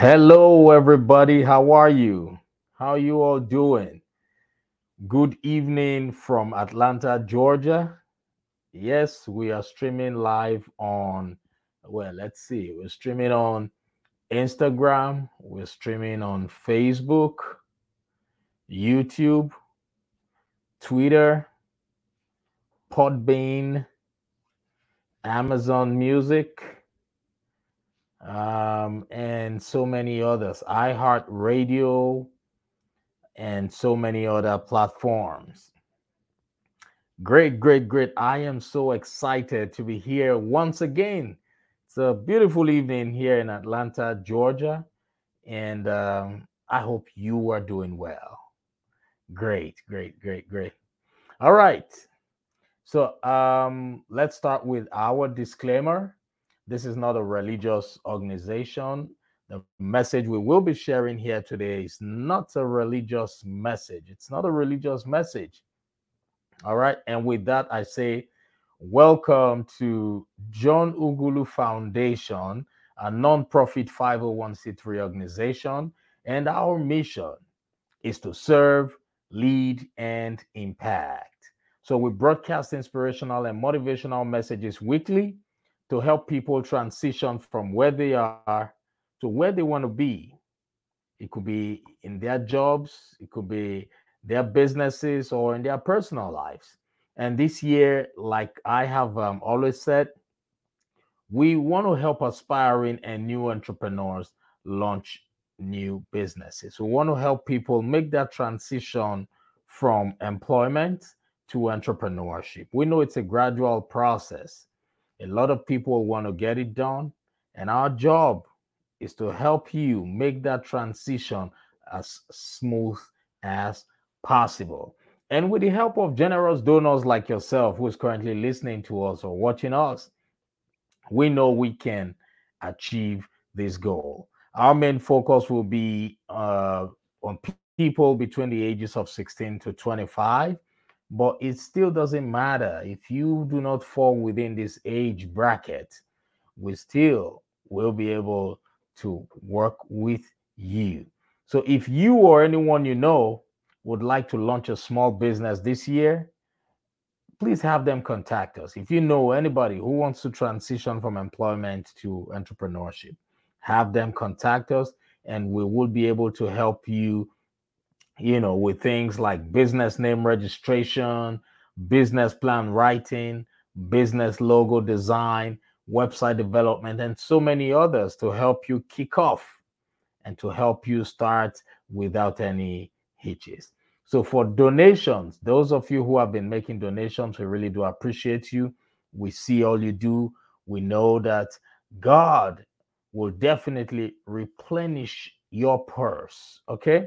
Hello, everybody. How are you? How are you all doing? Good evening from Atlanta, Georgia. Yes, we are streaming live on, well, let's see. We're streaming on Instagram, we're streaming on Facebook, YouTube, Twitter, Podbean, Amazon Music, um, and so many others, iHeartRadio, and so many other platforms. Great, great, great. I am so excited to be here once again. It's a beautiful evening here in Atlanta, Georgia, and um, I hope you are doing well. Great, great, great, great. All right. So um, let's start with our disclaimer. This is not a religious organization. The message we will be sharing here today is not a religious message. It's not a religious message. All right. And with that, I say, welcome to John Ughulu Foundation, a non-profit 501c3 organization. And our mission is to serve, lead, and impact. So we broadcast inspirational and motivational messages weekly to help people transition from where they are to where they want to be. It could be in their jobs, it could be their businesses, or in their personal lives. And this year, like I have um, always said, we want to help aspiring and new entrepreneurs launch new businesses. We want to help people make that transition from employment to entrepreneurship. We know it's a gradual process. A lot of people want to get it done, and our job is to help you make that transition as smooth as possible. And with the help of generous donors like yourself, who is currently listening to us or watching us, we know we can achieve this goal. Our main focus will be uh, on people between the ages of 16 to 25, but it still doesn't matter if you do not fall within this age bracket, we still will be able to work with you. So if you or anyone you know would like to launch a small business this year, please have them contact us. If you know anybody who wants to transition from employment to entrepreneurship, have them contact us and we will be able to help you you know with things like business name registration, business plan writing, business logo design, website development and so many others to help you kick off and to help you start without any hitches. So, for donations, those of you who have been making donations, we really do appreciate you. We see all you do. We know that God will definitely replenish your purse. Okay.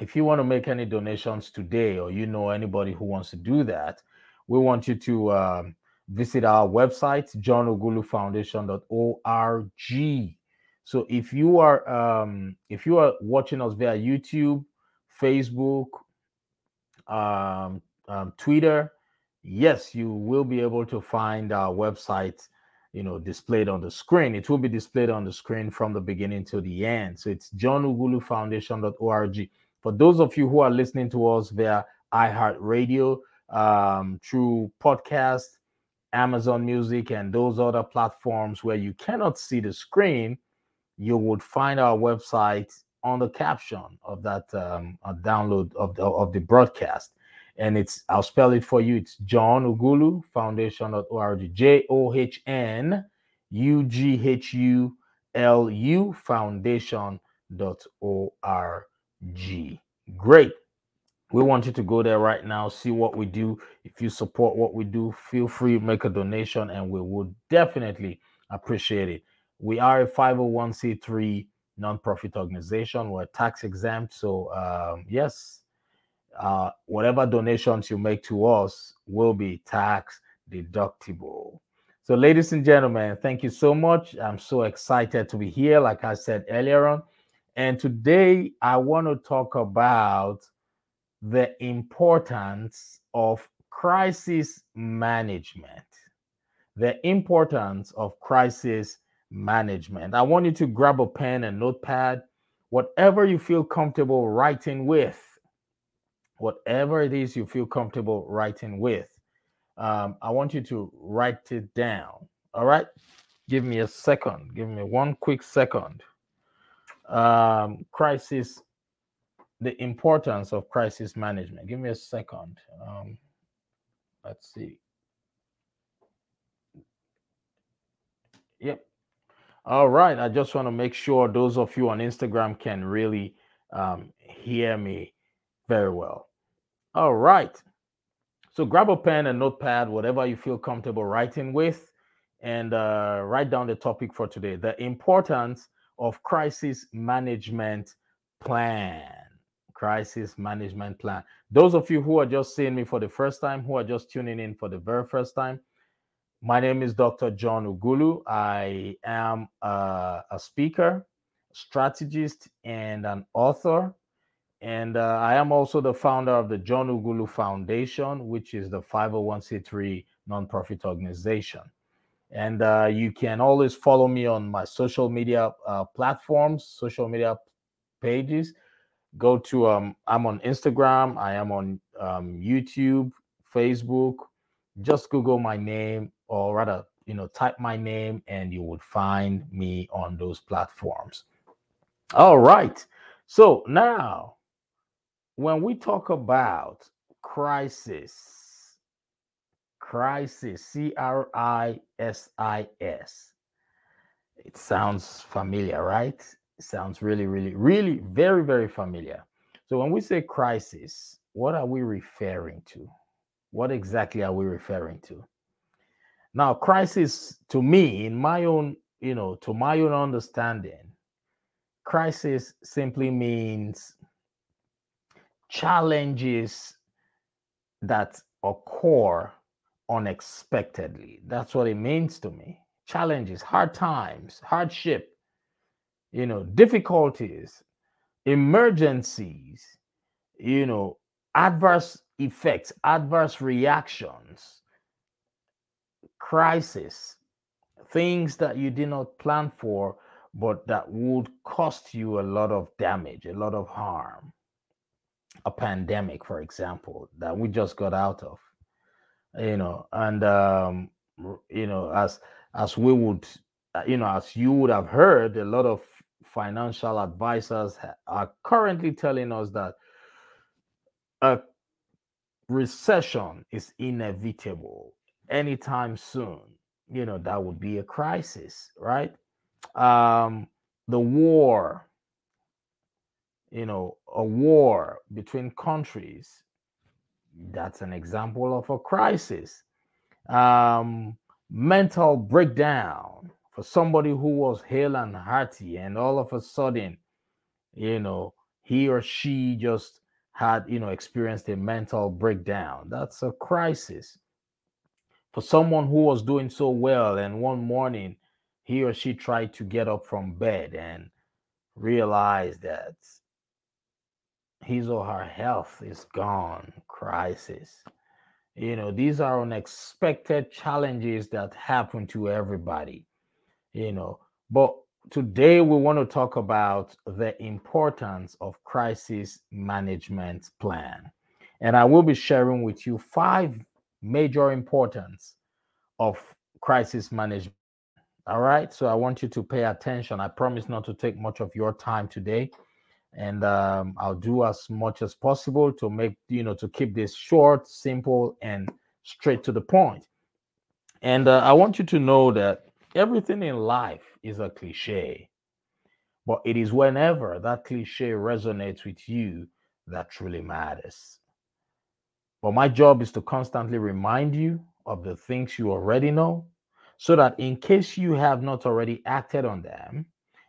If you want to make any donations today, or you know anybody who wants to do that, we want you to um, visit our website, johnughulufoundation.org. So if you are um, if you are watching us via YouTube, Facebook, um, um, Twitter, yes, you will be able to find our website, you know, displayed on the screen. It will be displayed on the screen from the beginning to the end. So it's johnughulufoundation.org. For those of you who are listening to us via iHeartRadio, um, through podcast, Amazon Music, and those other platforms where you cannot see the screen, you would find our website on the caption of that um, download of the, of the broadcast. And it's, I'll spell it for you. It's John Ughulu Foundation.org. J O H N U G H U L U Foundation.org. Great. We want you to go there right now, see what we do. If you support what we do, feel free make a donation, and we would definitely appreciate it. We are a 501c3 nonprofit organization. We're tax exempt. So, um, yes, uh, whatever donations you make to us will be tax deductible. So, ladies and gentlemen, thank you so much. I'm so excited to be here, like I said earlier on. And today I want to talk about the importance of crisis management. The importance of crisis management. I want you to grab a pen and notepad, whatever you feel comfortable writing with, whatever it is you feel comfortable writing with. Um, I want you to write it down. All right. Give me a second. Give me one quick second. Um, crisis, the importance of crisis management. Give me a second. Um, let's see. Yep. All right. I just want to make sure those of you on Instagram can really um, hear me very well. All right. So grab a pen and notepad, whatever you feel comfortable writing with, and uh, write down the topic for today the importance of crisis management plan. Crisis management plan. Those of you who are just seeing me for the first time, who are just tuning in for the very first time, my name is Dr. John Ughulu. I am a, a speaker, strategist, and an author. And uh, I am also the founder of the John Ughulu Foundation, which is the 501c3 nonprofit organization. And uh, you can always follow me on my social media uh, platforms, social media pages. Go to, um, I'm on Instagram, I am on um, YouTube, Facebook. Just Google my name, or rather, you know, type my name and you would find me on those platforms. All right. So now, when we talk about crisis, crisis, C R I S I S, it sounds familiar, right? It sounds really, really, really very, very familiar. So when we say crisis, what are we referring to? What exactly are we referring to? Now, crisis to me, in my own, you know, to my own understanding, crisis simply means challenges that occur unexpectedly. That's what it means to me. Challenges, hard times, hardship, you know, difficulties, emergencies, you know, adverse effects, adverse reactions crisis, things that you did not plan for, but that would cost you a lot of damage, a lot of harm. A pandemic, for example, that we just got out of, you know, and um, you know, as as we would, uh, you know, as you would have heard, a lot of financial advisors are currently telling us that a recession is inevitable anytime soon, you know, that would be a crisis, right? Um, the war, you know, a war between countries, that's an example of a crisis. Um, mental breakdown for somebody who was hale and hearty, and all of a sudden, you know, he or she just had, you know, experienced a mental breakdown. That's a crisis for someone who was doing so well and one morning he or she tried to get up from bed and realized that his or her health is gone crisis you know these are unexpected challenges that happen to everybody you know but today we want to talk about the importance of crisis management plan and i will be sharing with you five major importance of crisis management. All right. So I want you to pay attention. I promise not to take much of your time today. And um, I'll do as much as possible to make, you know, to keep this short, simple, and straight to the point. And uh, I want you to know that everything in life is a cliche, but it is whenever that cliche resonates with you that truly matters. But my job is to constantly remind you of the things you already know so that in case you have not already acted on them,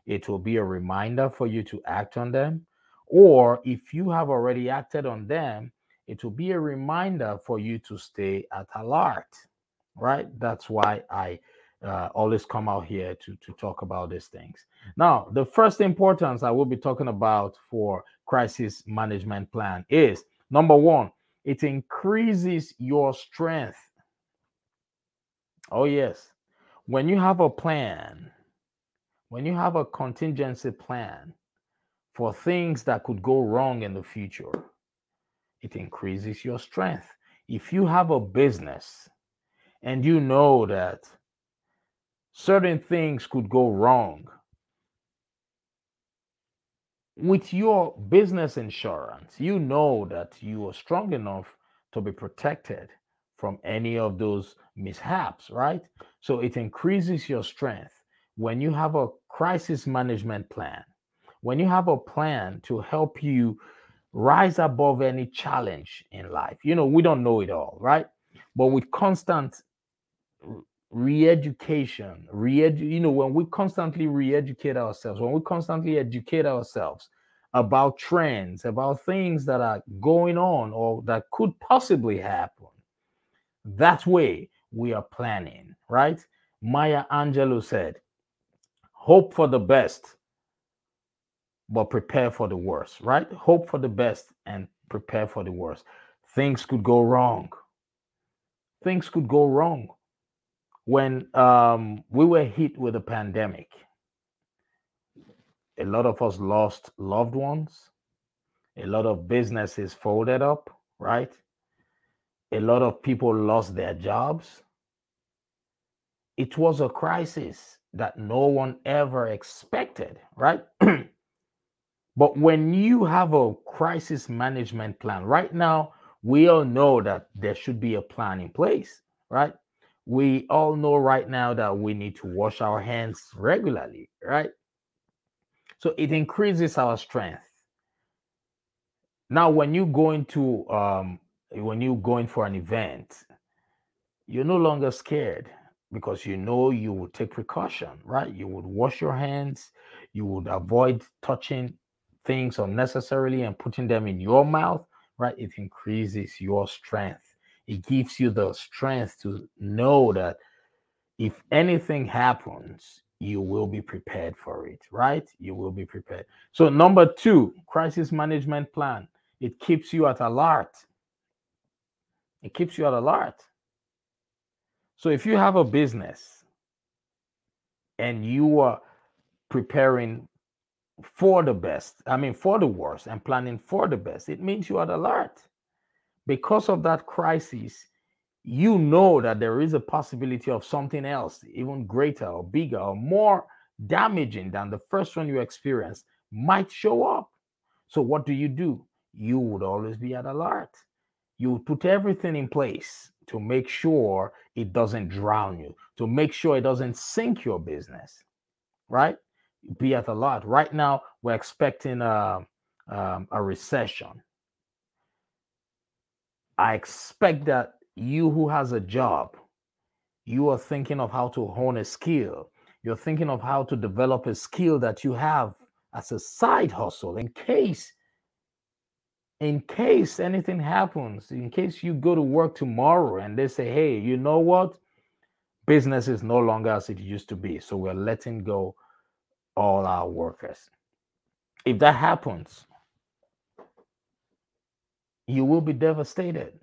it will be a reminder for you to act on them. Or if you have already acted on them, it will be a reminder for you to stay at alert, right? That's why I uh, always come out here to, to talk about these things. Now, the first importance I will be talking about for crisis management plan is number one, it increases your strength. Oh, yes. When you have a plan, when you have a contingency plan for things that could go wrong in the future, it increases your strength. If you have a business and you know that certain things could go wrong, with your business insurance, you know that you are strong enough to be protected from any of those mishaps, right? So it increases your strength when you have a crisis management plan, when you have a plan to help you rise above any challenge in life. You know, we don't know it all, right? But with constant re-education, re-edu- you know, when we constantly re-educate ourselves, when we constantly educate ourselves about trends, about things that are going on or that could possibly happen, that way we are planning, right? Maya Angelou said, hope for the best, but prepare for the worst, right? Hope for the best and prepare for the worst. Things could go wrong. Things could go wrong. When um, we were hit with a pandemic, a lot of us lost loved ones, a lot of businesses folded up, right? A lot of people lost their jobs. It was a crisis that no one ever expected, right? but when you have a crisis management plan, right now, we all know that there should be a plan in place, right? We all know right now that we need to wash our hands regularly, right? So it increases our strength. Now, when you go into um, when you going for an event, you're no longer scared because you know you will take precaution, right? You would wash your hands, you would avoid touching things unnecessarily and putting them in your mouth, right? It increases your strength. It gives you the strength to know that if anything happens, you will be prepared for it, right? You will be prepared. So, number two, crisis management plan. It keeps you at alert. It keeps you at alert. So, if you have a business and you are preparing for the best, I mean, for the worst, and planning for the best, it means you are alert. Because of that crisis, you know that there is a possibility of something else, even greater or bigger or more damaging than the first one you experienced, might show up. So, what do you do? You would always be at alert. You put everything in place to make sure it doesn't drown you, to make sure it doesn't sink your business, right? Be at alert. Right now, we're expecting a, um, a recession. I expect that you who has a job, you are thinking of how to hone a skill. You're thinking of how to develop a skill that you have as a side hustle in case in case anything happens, in case you go to work tomorrow and they say, "Hey, you know what? Business is no longer as it used to be, so we're letting go all our workers." If that happens, you will be devastated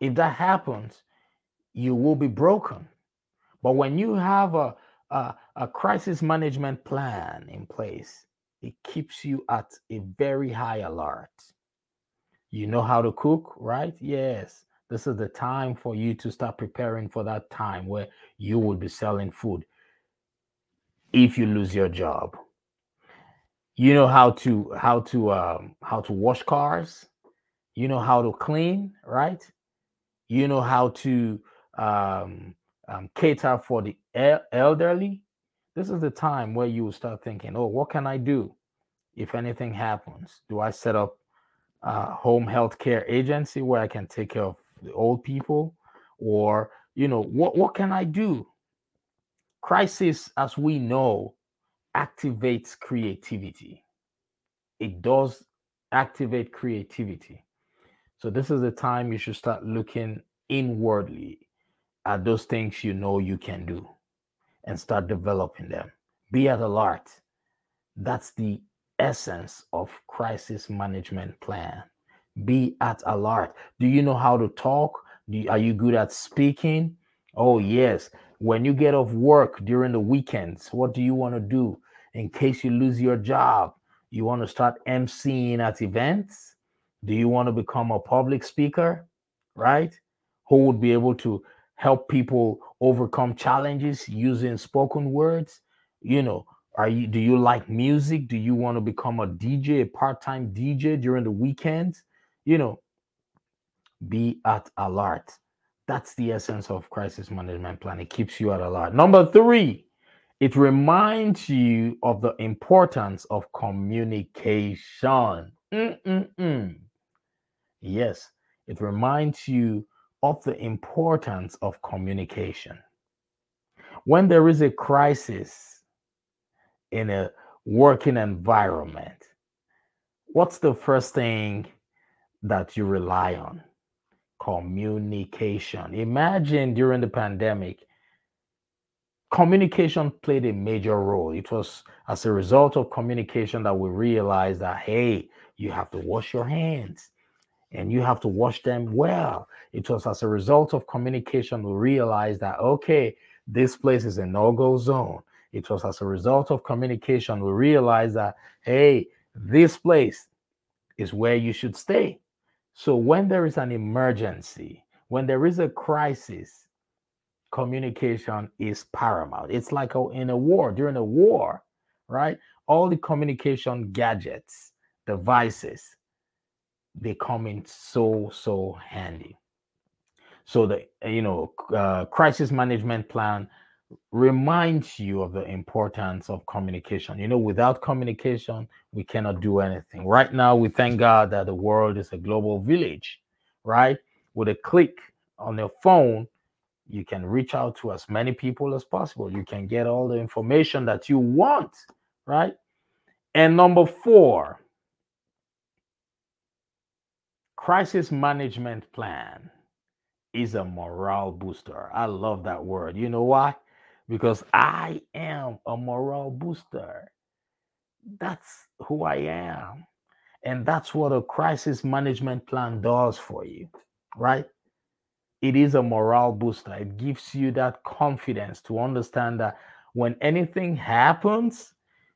if that happens, you will be broken. But when you have a, a, a, crisis management plan in place, it keeps you at a very high alert. You know how to cook, right? Yes. This is the time for you to start preparing for that time where you will be selling food if you lose your job. You know how to how to um, how to wash cars. You know how to clean, right? you know how to um, um, cater for the elderly, this is the time where you will start thinking, oh, what can I do if anything happens? Do I set up a home health care agency where I can take care of the old people? Or, you know, what, what can I do? Crisis, as we know, activates creativity. It does activate creativity. So this is the time you should start looking inwardly at those things you know you can do and start developing them. Be at alert. That's the essence of crisis management plan. Be at alert. Do you know how to talk? You, are you good at speaking? Oh, yes. When you get off work during the weekends, what do you want to do in case you lose your job? You want to start emceeing at events? Do you want to become a public speaker? Right? Who would be able to help people overcome challenges using spoken words? You know, are you do you like music? Do you want to become a DJ, a part-time DJ during the weekends? You know, be at alert. That's the essence of crisis management plan. It keeps you at alert. Number three, it reminds you of the importance of communication. Mm-mm-mm. Yes, it reminds you of the importance of communication. When there is a crisis in a working environment, what's the first thing that you rely on? Communication. Imagine during the pandemic, communication played a major role. It was as a result of communication that we realized that, hey, you have to wash your hands and you have to wash them well. It was as a result of communication we realized that, okay, this place is a no go zone. It was as a result of communication we realized that, hey, this place is where you should stay. So when there is an emergency, when there is a crisis, communication is paramount. It's like a, in a war, during a war, right? All the communication gadgets, devices, they come in so, so handy. So the you know uh, crisis management plan reminds you of the importance of communication. You know, without communication, we cannot do anything. Right now, we thank God that the world is a global village, right? With a click on your phone, you can reach out to as many people as possible. You can get all the information that you want, right? And number four, crisis management plan is a morale booster. I love that word. You know why? Because I am a morale booster. That's who I am. And that's what a crisis management plan does for you, right? It is a morale booster. It gives you that confidence to understand that when anything happens,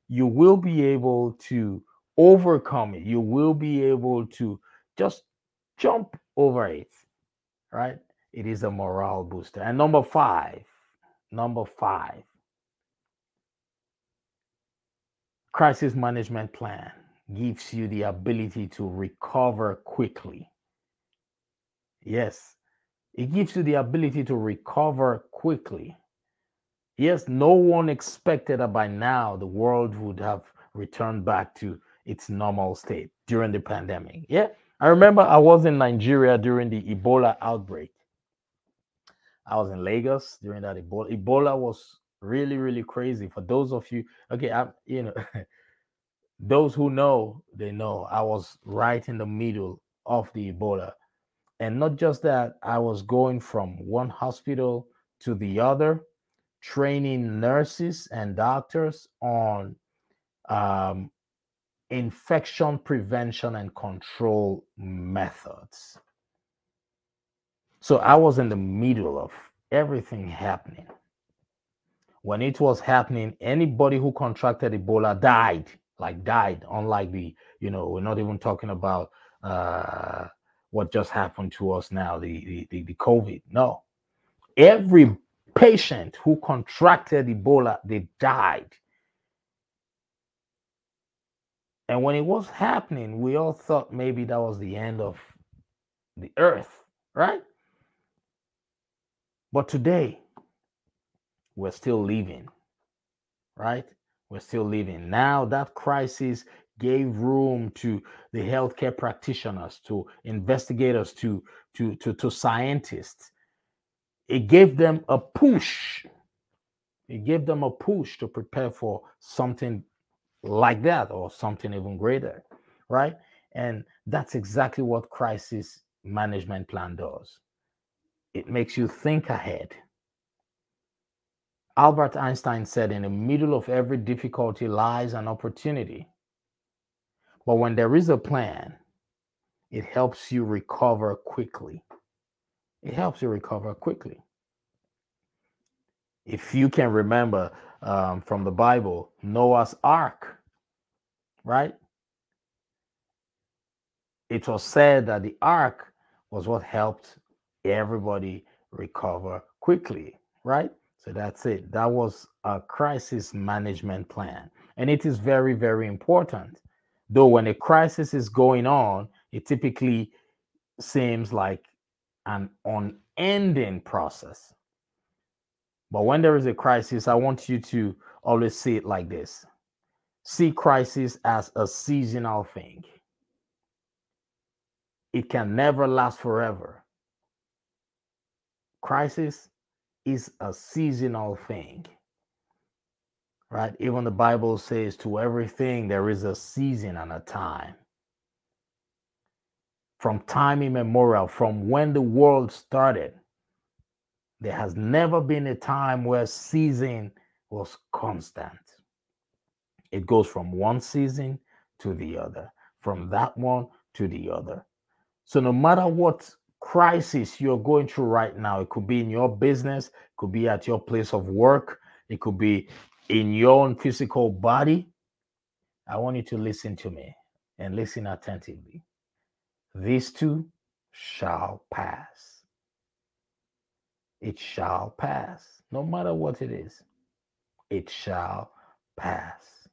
you will be able to overcome it. You will be able to just jump over it, right? It is a morale booster. And number five, number five, crisis management plan gives you the ability to recover quickly. Yes, it gives you the ability to recover quickly. Yes, no one expected that by now the world would have returned back to its normal state during the pandemic. Yeah, I remember I was in Nigeria during the Ebola outbreak. I was in Lagos during that Ebola. Ebola was really, really crazy. For those of you, okay, I'm you know, those who know, they know I was right in the middle of the Ebola. And not just that, I was going from one hospital to the other, training nurses and doctors on um, infection prevention and control methods. So I was in the middle of everything happening. When it was happening, anybody who contracted Ebola died, like died, unlike the, you know, we're not even talking about uh, what just happened to us now, the, the, the COVID. No. Every patient who contracted Ebola, they died. And when it was happening, we all thought maybe that was the end of the earth, right? But today, we're still living, right? We're still living. Now that crisis gave room to the healthcare practitioners, to investigators, to, to, to, to scientists. It gave them a push. It gave them a push to prepare for something like that or something even greater, right? And that's exactly what crisis management plan does. It makes you think ahead. Albert Einstein said, In the middle of every difficulty lies an opportunity. But when there is a plan, it helps you recover quickly. It helps you recover quickly. if you can remember um, from the Bible, Noah's Ark, right? It was said that the ark was what helped everybody recover quickly, right? So that's it. That was a crisis management plan. And it is very, very important. Though when a crisis is going on, it typically seems like an unending process. But when there is a crisis, I want you to always see it like this see crisis as a seasonal thing, it can never last forever. Crisis is a seasonal thing. Right? Even the Bible says to everything there is a season and a time. From time immemorial, from when the world started, there has never been a time where season was constant. It goes from one season to the other, from that one to the other. So, no matter what crisis you're going through right now, it could be in your business, it could be at your place of work, it could be in your own physical body. I want you to listen to me and listen attentively. These too shall pass it shall pass. No matter what it is, it shall pass.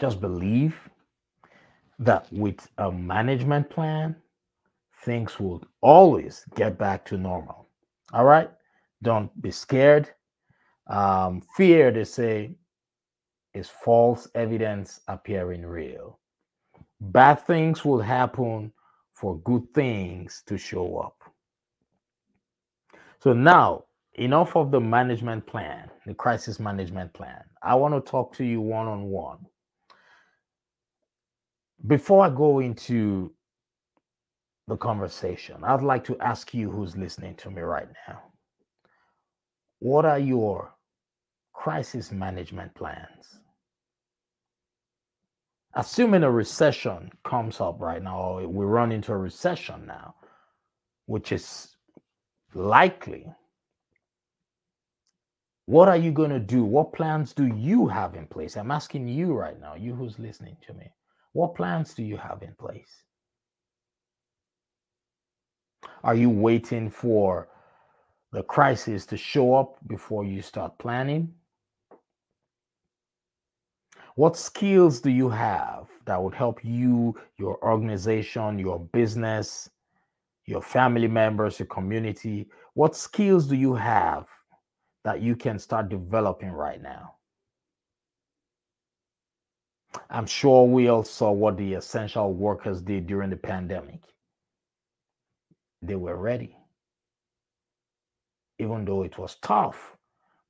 Just believe that with a management plan, things will always get back to normal. All right? Don't be scared. Um, fear, they say, is false evidence appearing real. Bad things will happen for good things to show up. So now, enough of the management plan, the crisis management plan. I want to talk to you one on one. Before I go into the conversation, I'd like to ask you who's listening to me right now what are your crisis management plans? assuming a recession comes up right now, we run into a recession now, which is likely. What are you going to do? What plans do you have in place? I'm asking you right now, you who's listening to me. What plans do you have in place? Are you waiting for the crisis to show up before you start planning? What skills do you have that would help you, your organization, your business, your family members, your community? What skills do you have that you can start developing right now? I'm sure we all saw what the essential workers did during the pandemic. They were ready. Even though it was tough,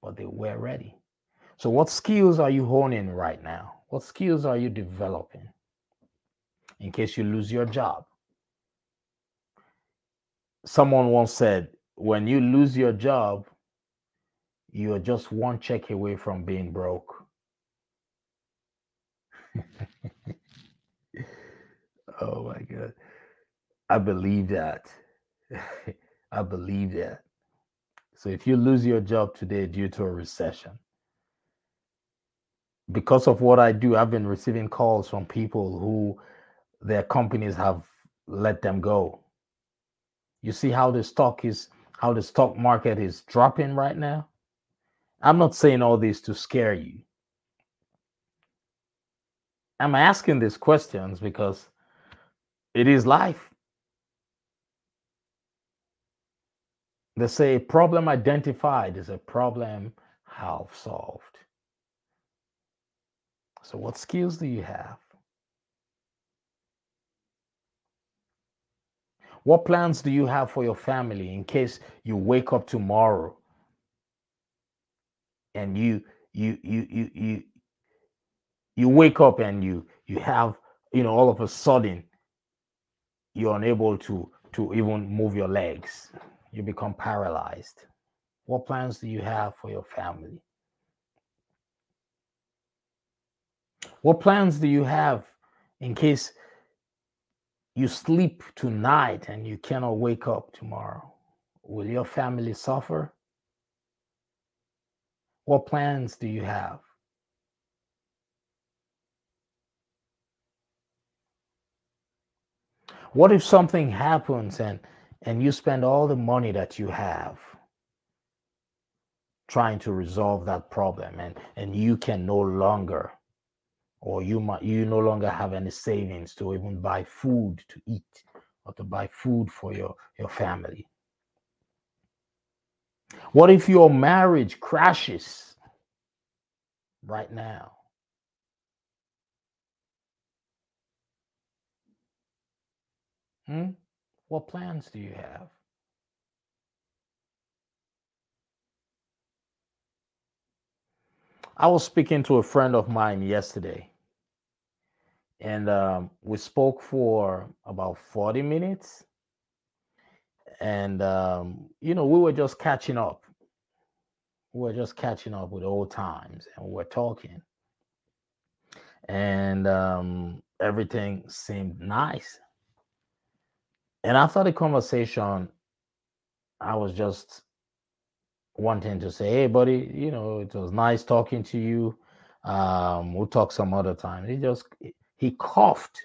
but they were ready. So, what skills are you honing right now? What skills are you developing in case you lose your job? Someone once said, when you lose your job, you are just one check away from being broke. Oh my God. I believe that. I believe that. So if you lose your job today due to a recession, because of what I do, I've been receiving calls from people who their companies have let them go. You see how the stock is, how the stock market is dropping right now? I'm not saying all this to scare you. I'm asking these questions because it is life. They say problem identified is a problem half solved. So, what skills do you have? What plans do you have for your family in case you wake up tomorrow and you you you you you you wake up and you you have you know all of a sudden you're unable to to even move your legs you become paralyzed what plans do you have for your family What plans do you have in case you sleep tonight and you cannot wake up tomorrow? will your family suffer? What plans do you have? What if something happens and and you spend all the money that you have trying to resolve that problem and and you can no longer or you might you no longer have any savings to even buy food to eat or to buy food for your your family? What if your marriage crashes right now hmm? what plans do you have I was speaking to a friend of mine yesterday, and um, we spoke for about 40 minutes. And, um, you know, we were just catching up. We were just catching up with old times, and we were talking. And um, everything seemed nice. And after the conversation, I was just wanting to say, "Hey, buddy, you know, it was nice talking to you. Um, we'll talk some other time." He just he coughed,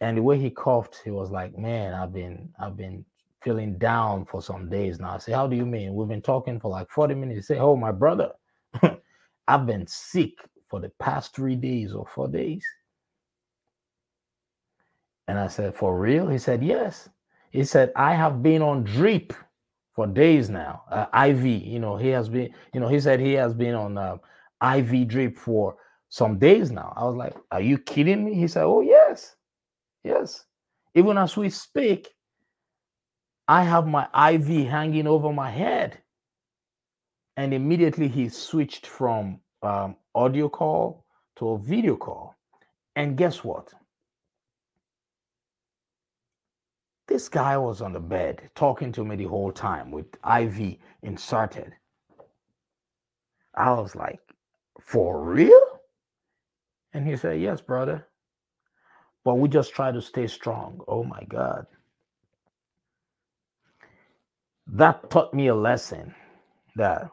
and the way he coughed, he was like, "Man, I've been I've been feeling down for some days now." I say, "How do you mean? We've been talking for like forty minutes." He say, "Oh, my brother, I've been sick for the past three days or four days." And I said, "For real?" He said, "Yes." He said, "I have been on drip." for days now. Uh, IV, you know, he has been, you know, he said he has been on uh, IV drip for some days now. I was like, Are you kidding me? He said, Oh, yes, yes. Even as we speak, I have my IV hanging over my head. And immediately he switched from um, audio call to a video call. And guess what? This guy was on the bed talking to me the whole time with IV inserted. I was like, for real? And he said, yes, brother. But we just try to stay strong. Oh my God. That taught me a lesson that,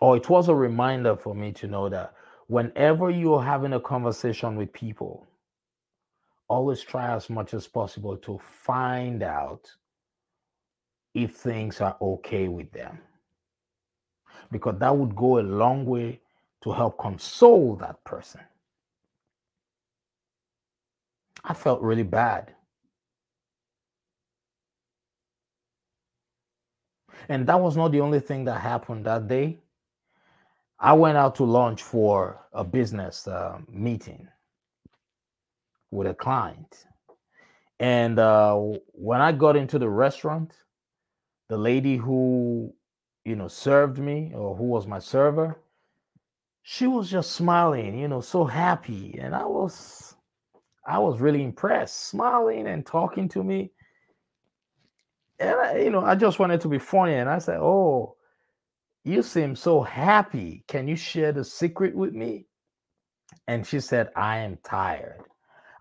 or it was a reminder for me to know that whenever you're having a conversation with people, always try as much as possible to find out if things are okay with them. Because that would go a long way to help console that person. I felt really bad. And that was not the only thing that happened that day. I went out to lunch for a business uh, meeting with a client. And uh, when I got into the restaurant, the lady who, you know, served me or who was my server, she was just smiling, you know, so happy. And I was, I was really impressed, smiling and talking to me. And I, you know, I just wanted to be funny. And I said, Oh, you seem so happy. Can you share the secret with me? And she said, I am tired.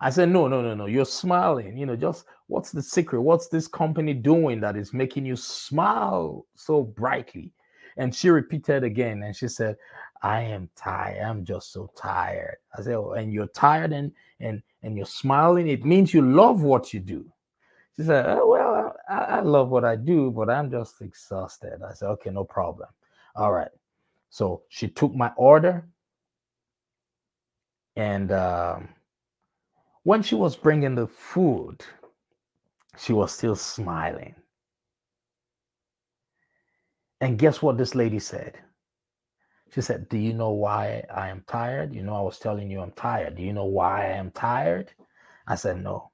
I said, no, no, no, no. You're smiling. You know, just what's the secret? What's this company doing that is making you smile so brightly? And she repeated again and she said, I am tired. I'm just so tired. I said, oh, and you're tired and and and you're smiling. It means you love what you do. She said, oh, well, I, I love what I do, but I'm just exhausted. I said, okay, no problem. All right. So she took my order and um, when she was bringing the food, she was still smiling. And guess what this lady said? She said, Do you know why I am tired? You know, I was telling you I'm tired. Do you know why I am tired? I said, No.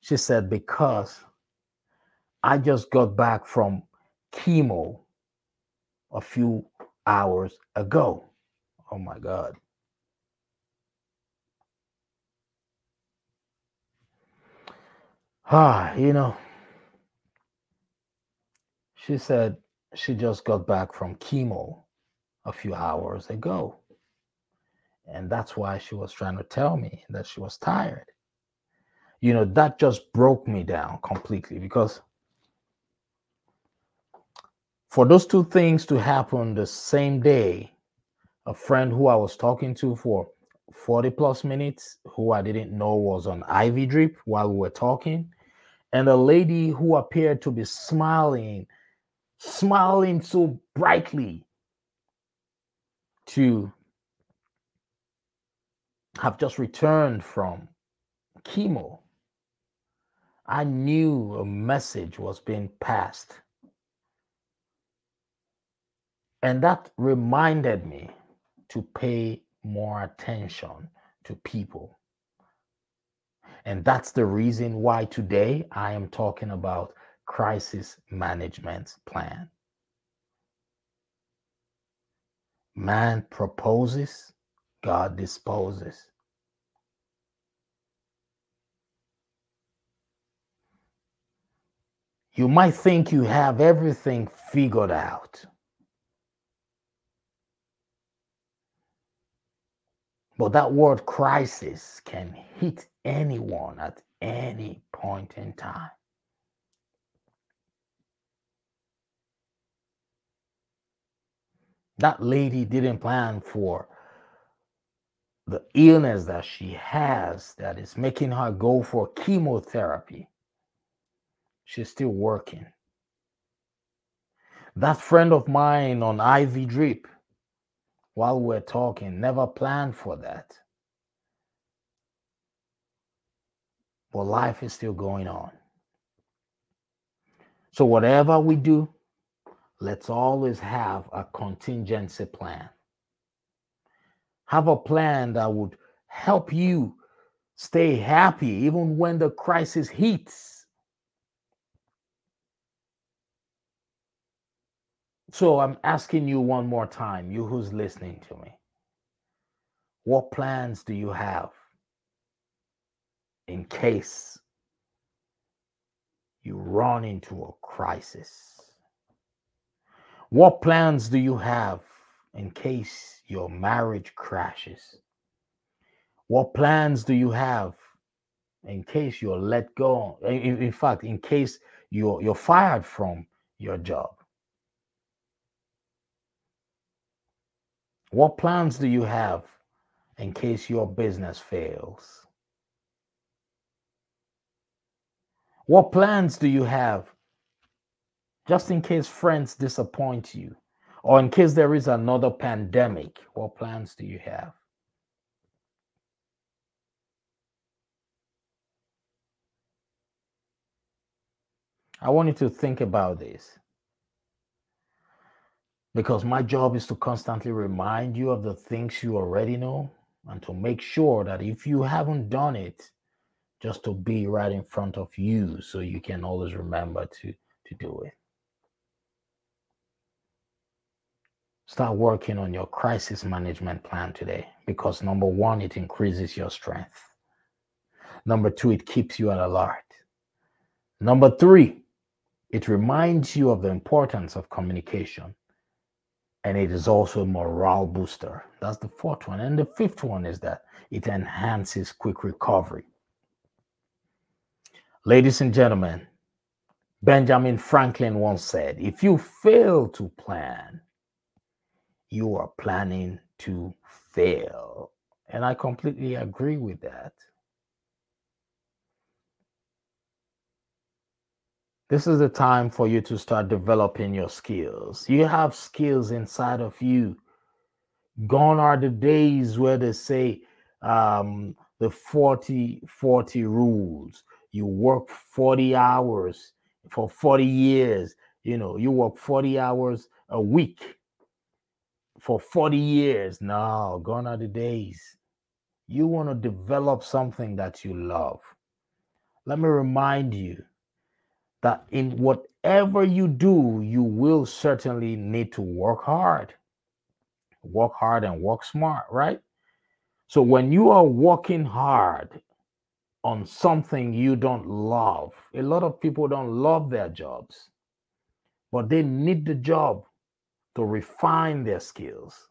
She said, Because I just got back from chemo a few hours ago. Oh my God. Ah, you know, she said she just got back from chemo a few hours ago. And that's why she was trying to tell me that she was tired. You know, that just broke me down completely because For those two things to happen the same day, a friend who I was talking to for 40 plus minutes, who I didn't know was on IV drip while we were talking, and a lady who appeared to be smiling, smiling so brightly to have just returned from chemo. I knew a message was being passed. And that reminded me to pay more attention to people. And that's the reason why today I am talking about crisis management plan. Man proposes, God disposes. You might think you have everything figured out. But that word crisis can hit anyone at any point in time. That lady didn't plan for the illness that she has that is making her go for chemotherapy. She's still working. That friend of mine on IV drip while we're talking, never planned for that. But life is still going on. So, whatever we do, let's always have a contingency plan. Have a plan that would help you stay happy even when the crisis hits. So I'm asking you one more time, you who's listening to me. What plans do you have in case you run into a crisis? What plans do you have in case your marriage crashes? What plans do you have in case you're let go? In, in fact, in case you're, you're fired from your job? What plans do you have in case your business fails? What plans do you have just in case friends disappoint you or in case there is another pandemic? What plans do you have? I want you to think about this because my job is to constantly remind you of the things you already know and to make sure that if you haven't done it just to be right in front of you so you can always remember to to do it. Start working on your crisis management plan today because number 1 it increases your strength. Number 2 it keeps you at alert number 3 it reminds you of the importance of communication and it is also a morale booster. That's the fourth one. And the fifth one is that it enhances quick recovery. Ladies and gentlemen, Benjamin Franklin once said, if you fail to plan, you are planning to fail. And I completely agree with that. This is the time for you to start developing your skills. You have skills inside of you. Gone are the days where they say um, the 40 40 rules. You work 40 hours for 40 years. You know, you work 40 hours a week for 40 years. No, gone are the days. You want to develop something that you love. Let me remind you that in whatever you do, you will certainly need to work hard. Work hard and work smart, right? So when you are working hard on something you don't love, a lot of people don't love their jobs, but they need the job to refine their skills,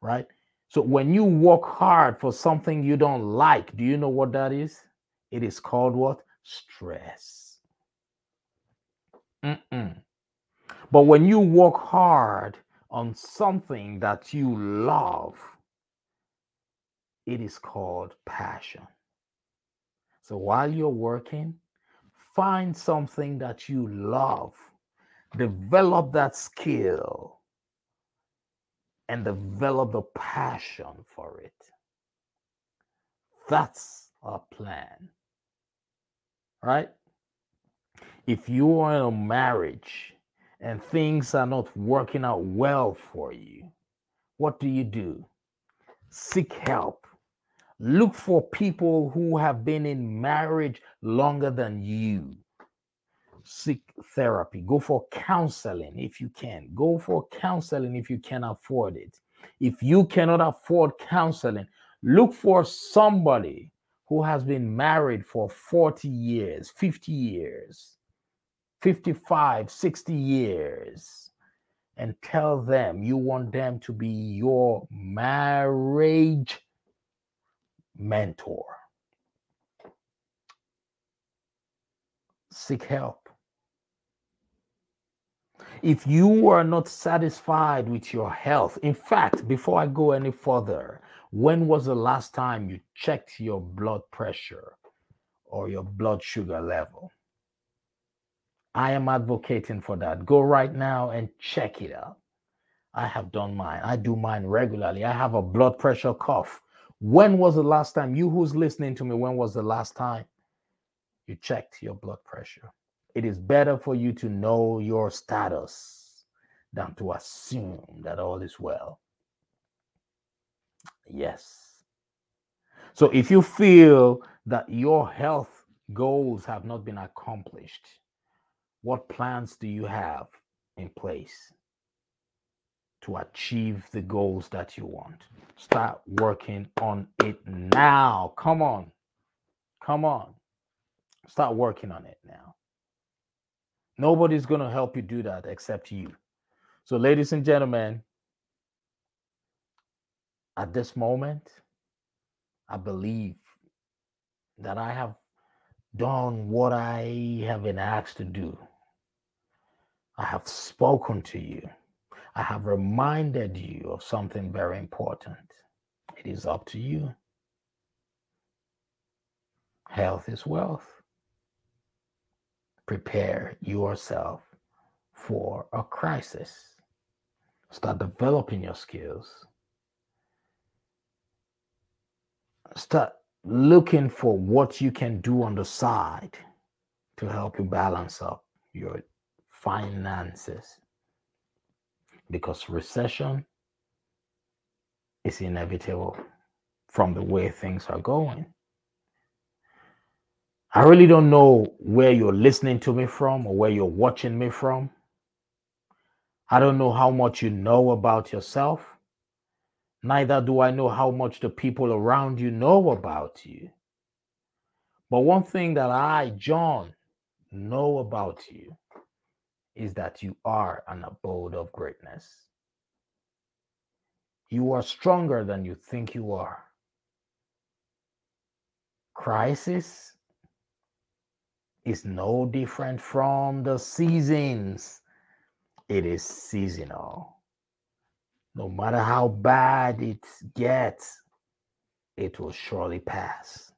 right? So when you work hard for something you don't like, do you know what that is? It is called what? Stress. Mm-mm. But when you work hard on something that you love, it is called passion. So while you're working, find something that you love, develop that skill, and develop the passion for it. That's a plan, right? If you are in a marriage and things are not working out well for you, what do you do? Seek help. Look for people who have been in marriage longer than you. Seek therapy. Go for counseling if you can. Go for counseling if you can afford it. If you cannot afford counseling, look for somebody who has been married for 40 years, 50 years 55, 60 years and tell them you want them to be your marriage mentor. Seek help. If you are not satisfied with your health, in fact, before I go any further, when was the last time you checked your blood pressure or your blood sugar level? I am advocating for that. Go right now and check it out. I have done mine. I do mine regularly. I have a blood pressure cuff. When was the last time, you who's listening to me, when was the last time you checked your blood pressure? It is better for you to know your status than to assume that all is well. Yes. So if you feel that your health goals have not been accomplished, what plans do you have in place to achieve the goals that you want? Start working on it now. Come on. Come on. Start working on it now. Nobody's going to help you do that except you. So, ladies and gentlemen, at this moment, I believe that I have done what I have been asked to do. I have spoken to you. I have reminded you of something very important. It is up to you. Health is wealth. Prepare yourself for a crisis. Start developing your skills. Start looking for what you can do on the side to help you balance up your finances because recession is inevitable from the way things are going. I really don't know where you're listening to me from or where you're watching me from. I don't know how much you know about yourself. Neither do I know how much the people around you know about you. But one thing that I, John, know about you is that you are an abode of greatness. You are stronger than you think you are. Crisis is no different from the seasons, it is seasonal. No matter how bad it gets, it will surely pass.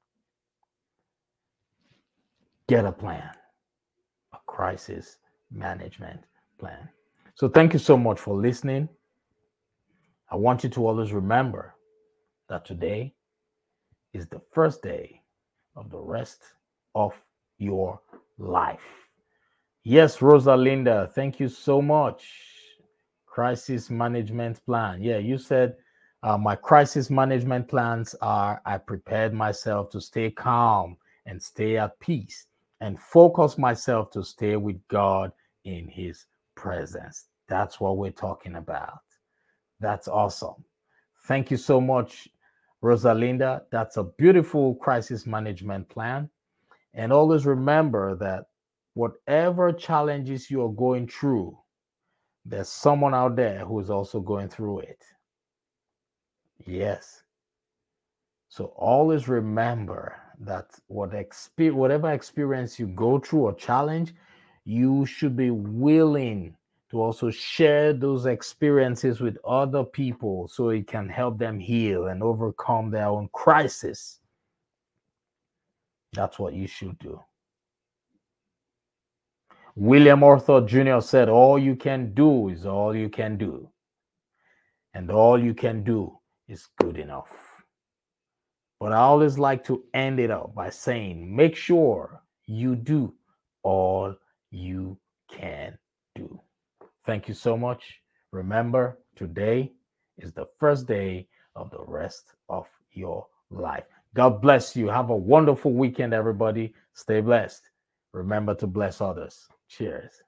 Get a plan. A crisis management plan. So, thank you so much for listening. I want you to always remember that today is the first day of the rest of your life. Yes, Rosalinda, thank you so much. Crisis management plan. Yeah, you said uh, my crisis management plans are I prepared myself to stay calm and stay at peace and focus myself to stay with God in his presence. That's what we're talking about. That's awesome. Thank you so much, Rosalinda. That's a beautiful crisis management plan. And always remember that whatever challenges you are going through, there's someone out there who is also going through it. Yes. So always remember that what whatever experience you go through or challenge, you should be willing to also share those experiences with other people so it can help them heal and overcome their own crisis. That's what you should do. William Arthur Jr. said, All you can do is all you can do. And all you can do is good enough. But I always like to end it up by saying, Make sure you do all you can do. Thank you so much. Remember, today is the first day of the rest of your life. God bless you. Have a wonderful weekend, everybody. Stay blessed. Remember to bless others. Cheers.